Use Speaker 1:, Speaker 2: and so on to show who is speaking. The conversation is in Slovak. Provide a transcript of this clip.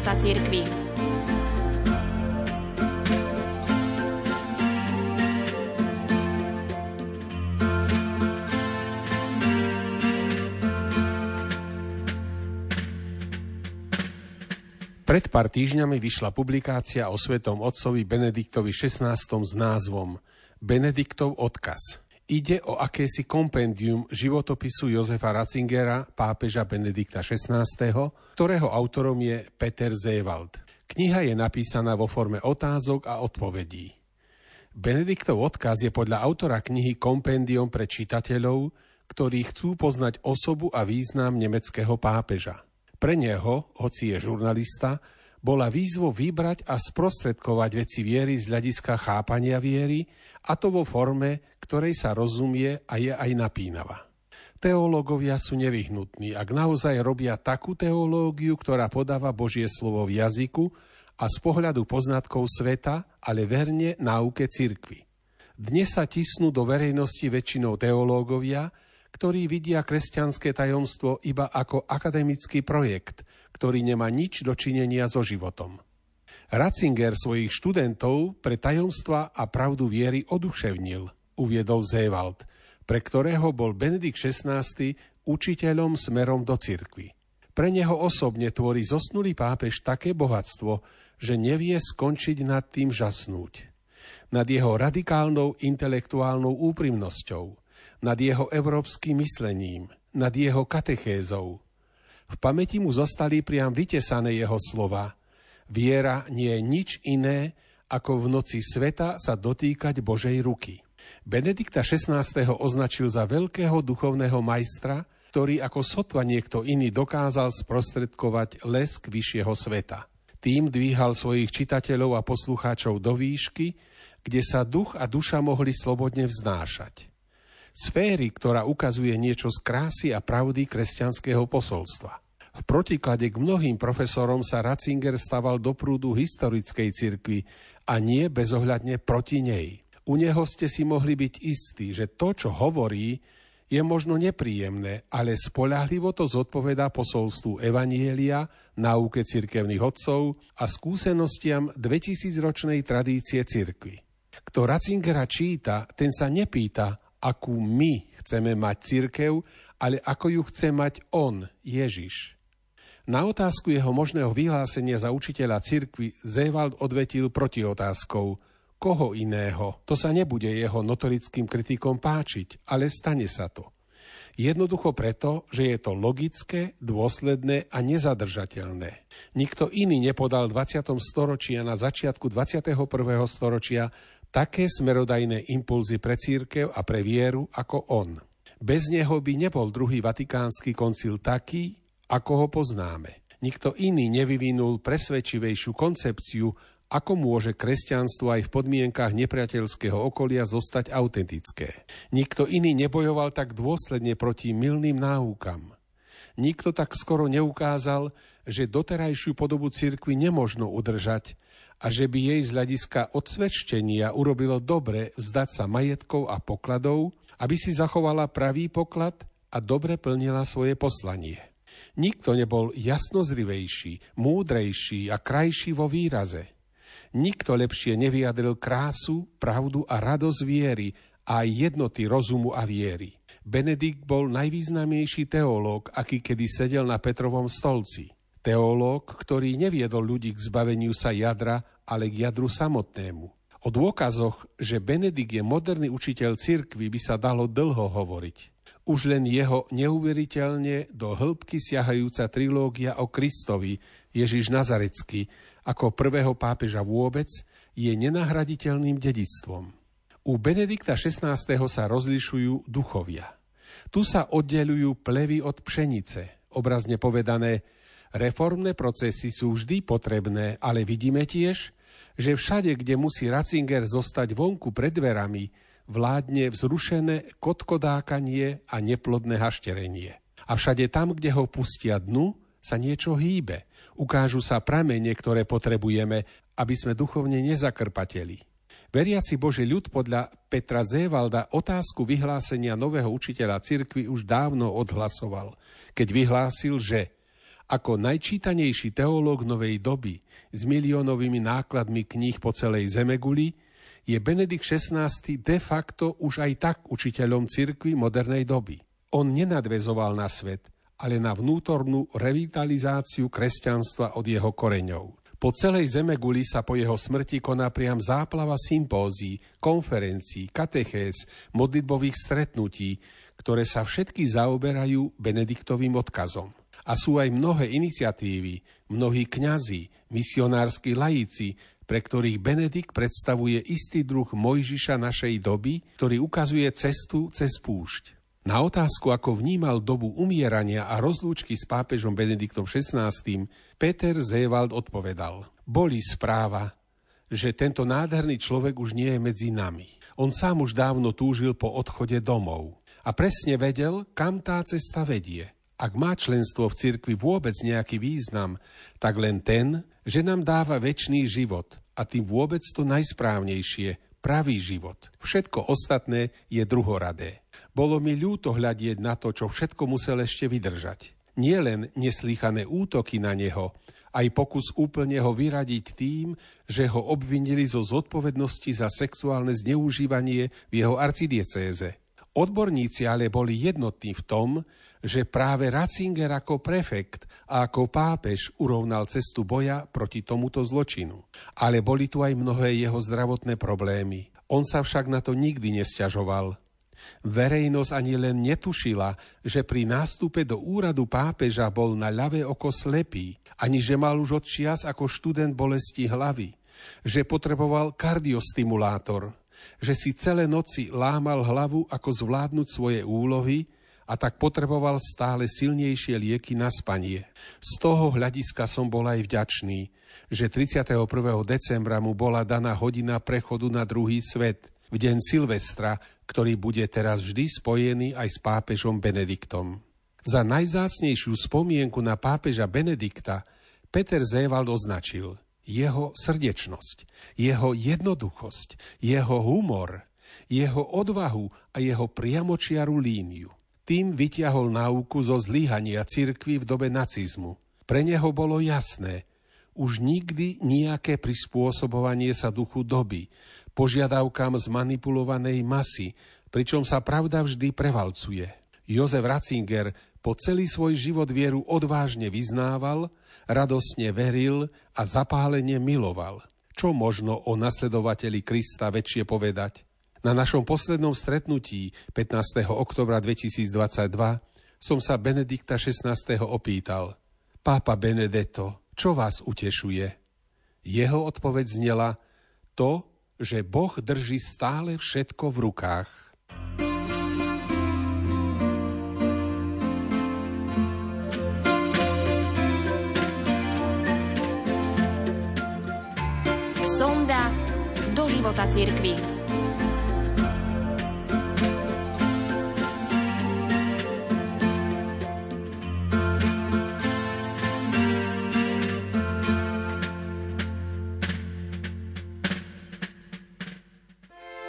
Speaker 1: života cirkvi.
Speaker 2: Pred pár týždňami vyšla publikácia o svetom otcovi Benediktovi XVI s názvom Benediktov odkaz. Ide o akési kompendium životopisu Jozefa Ratzingera, pápeža Benedikta XVI, ktorého autorom je Peter Zewald. Kniha je napísaná vo forme otázok a odpovedí. Benediktov odkaz je podľa autora knihy kompendium pre čitateľov, ktorí chcú poznať osobu a význam nemeckého pápeža. Pre neho, hoci je žurnalista, bola výzvo vybrať a sprostredkovať veci viery z hľadiska chápania viery, a to vo forme, ktorej sa rozumie a je aj napínava. Teológovia sú nevyhnutní, ak naozaj robia takú teológiu, ktorá podáva Božie slovo v jazyku a z pohľadu poznatkov sveta, ale verne náuke cirkvy. Dnes sa tisnú do verejnosti väčšinou teológovia, ktorí vidia kresťanské tajomstvo iba ako akademický projekt, ktorý nemá nič dočinenia so životom. Ratzinger svojich študentov pre tajomstva a pravdu viery oduševnil, uviedol Zewald, pre ktorého bol Benedikt XVI učiteľom smerom do cirkvy. Pre neho osobne tvorí zosnulý pápež také bohatstvo, že nevie skončiť nad tým žasnúť. Nad jeho radikálnou intelektuálnou úprimnosťou, nad jeho európskym myslením, nad jeho katechézou. V pamäti mu zostali priam vytesané jeho slova. Viera nie je nič iné, ako v noci sveta sa dotýkať Božej ruky. Benedikta XVI. označil za veľkého duchovného majstra, ktorý ako sotva niekto iný dokázal sprostredkovať lesk vyššieho sveta. Tým dvíhal svojich čitateľov a poslucháčov do výšky, kde sa duch a duša mohli slobodne vznášať sféry, ktorá ukazuje niečo z krásy a pravdy kresťanského posolstva. V protiklade k mnohým profesorom sa Ratzinger staval do prúdu historickej cirkvi a nie bezohľadne proti nej. U neho ste si mohli byť istí, že to, čo hovorí, je možno nepríjemné, ale spolahlivo to zodpovedá posolstvu Evanielia, náuke cirkevných odcov a skúsenostiam 2000-ročnej tradície cirkvy. Kto Ratzingera číta, ten sa nepýta, akú my chceme mať církev, ale ako ju chce mať on, Ježiš. Na otázku jeho možného vyhlásenia za učiteľa cirkvy Zewald odvetil proti otázkou koho iného. To sa nebude jeho notorickým kritikom páčiť, ale stane sa to. Jednoducho preto, že je to logické, dôsledné a nezadržateľné. Nikto iný nepodal v 20. storočí a na začiatku 21. storočia také smerodajné impulzy pre církev a pre vieru ako on. Bez neho by nebol druhý vatikánsky koncil taký, ako ho poznáme. Nikto iný nevyvinul presvedčivejšiu koncepciu, ako môže kresťanstvo aj v podmienkach nepriateľského okolia zostať autentické. Nikto iný nebojoval tak dôsledne proti milným náukam. Nikto tak skoro neukázal, že doterajšiu podobu cirkvi nemožno udržať, a že by jej z hľadiska odsvedčenia urobilo dobre vzdať sa majetkov a pokladov, aby si zachovala pravý poklad a dobre plnila svoje poslanie. Nikto nebol jasnozrivejší, múdrejší a krajší vo výraze. Nikto lepšie nevyjadril krásu, pravdu a radosť viery a jednoty rozumu a viery. Benedikt bol najvýznamnejší teológ, aký kedy sedel na Petrovom stolci. Teológ, ktorý neviedol ľudí k zbaveniu sa jadra, ale k jadru samotnému. O dôkazoch, že Benedikt je moderný učiteľ cirkvy, by sa dalo dlho hovoriť. Už len jeho neuveriteľne do hĺbky siahajúca trilógia o Kristovi, Ježiš Nazarecký, ako prvého pápeža vôbec, je nenahraditeľným dedictvom. U Benedikta XVI. sa rozlišujú duchovia. Tu sa oddelujú plevy od pšenice, obrazne povedané, Reformné procesy sú vždy potrebné, ale vidíme tiež, že všade, kde musí Ratzinger zostať vonku pred dverami, vládne vzrušené kotkodákanie a neplodné hašterenie. A všade tam, kde ho pustia dnu, sa niečo hýbe. Ukážu sa pramene, ktoré potrebujeme, aby sme duchovne nezakrpateli. Veriaci Boží ľud podľa Petra Zévalda otázku vyhlásenia nového učiteľa cirkvi už dávno odhlasoval, keď vyhlásil, že Ako najčítanejší teológ novej doby s miliónovými nákladmi kníh po celej Zemeguli je Benedikt XVI de facto už aj tak učiteľom cirkvi modernej doby. On nenadvezoval na svet, ale na vnútornú revitalizáciu kresťanstva od jeho koreňov. Po celej Zemeguli sa po jeho smrti koná priam záplava sympózií, konferencií, katechéz, modlitbových stretnutí, ktoré sa všetky zaoberajú Benediktovým odkazom. A sú aj mnohé iniciatívy, mnohí kňazi, misionársky laici, pre ktorých Benedikt predstavuje istý druh Mojžiša našej doby, ktorý ukazuje cestu cez púšť. Na otázku, ako vnímal dobu umierania a rozlúčky s pápežom Benediktom XVI, Peter Zewald odpovedal. Boli správa, že tento nádherný človek už nie je medzi nami. On sám už dávno túžil po odchode domov a presne vedel, kam tá cesta vedie – ak má členstvo v cirkvi vôbec nejaký význam, tak len ten, že nám dáva väčší život a tým vôbec to najsprávnejšie, pravý život. Všetko ostatné je druhoradé. Bolo mi ľúto hľadieť na to, čo všetko musel ešte vydržať. Nie len neslýchané útoky na neho, aj pokus úplne ho vyradiť tým, že ho obvinili zo zodpovednosti za sexuálne zneužívanie v jeho arcidiecéze. Odborníci ale boli jednotní v tom, že práve Ratzinger ako prefekt a ako pápež urovnal cestu boja proti tomuto zločinu. Ale boli tu aj mnohé jeho zdravotné problémy. On sa však na to nikdy nesťažoval. Verejnosť ani len netušila, že pri nástupe do úradu pápeža bol na ľavé oko slepý, ani že mal už od čias ako študent bolesti hlavy, že potreboval kardiostimulátor, že si celé noci lámal hlavu, ako zvládnuť svoje úlohy, a tak potreboval stále silnejšie lieky na spanie. Z toho hľadiska som bol aj vďačný, že 31. decembra mu bola daná hodina prechodu na druhý svet, v deň Silvestra, ktorý bude teraz vždy spojený aj s pápežom Benediktom. Za najzácnejšiu spomienku na pápeža Benedikta Peter Zévald označil jeho srdečnosť, jeho jednoduchosť, jeho humor, jeho odvahu a jeho priamočiarú líniu. Tým vyťahol náuku zo zlyhania cirkvy v dobe nacizmu. Pre neho bolo jasné, už nikdy nejaké prispôsobovanie sa duchu doby, požiadavkám zmanipulovanej masy, pričom sa pravda vždy prevalcuje. Jozef Ratzinger po celý svoj život vieru odvážne vyznával, radosne veril a zapálenie miloval. Čo možno o nasledovateli Krista väčšie povedať? Na našom poslednom stretnutí 15. oktobra 2022 som sa Benedikta XVI. opýtal Pápa Benedetto, čo vás utešuje? Jeho odpoveď znela to, že Boh drží stále všetko v rukách.
Speaker 1: Sonda do života cirkvi.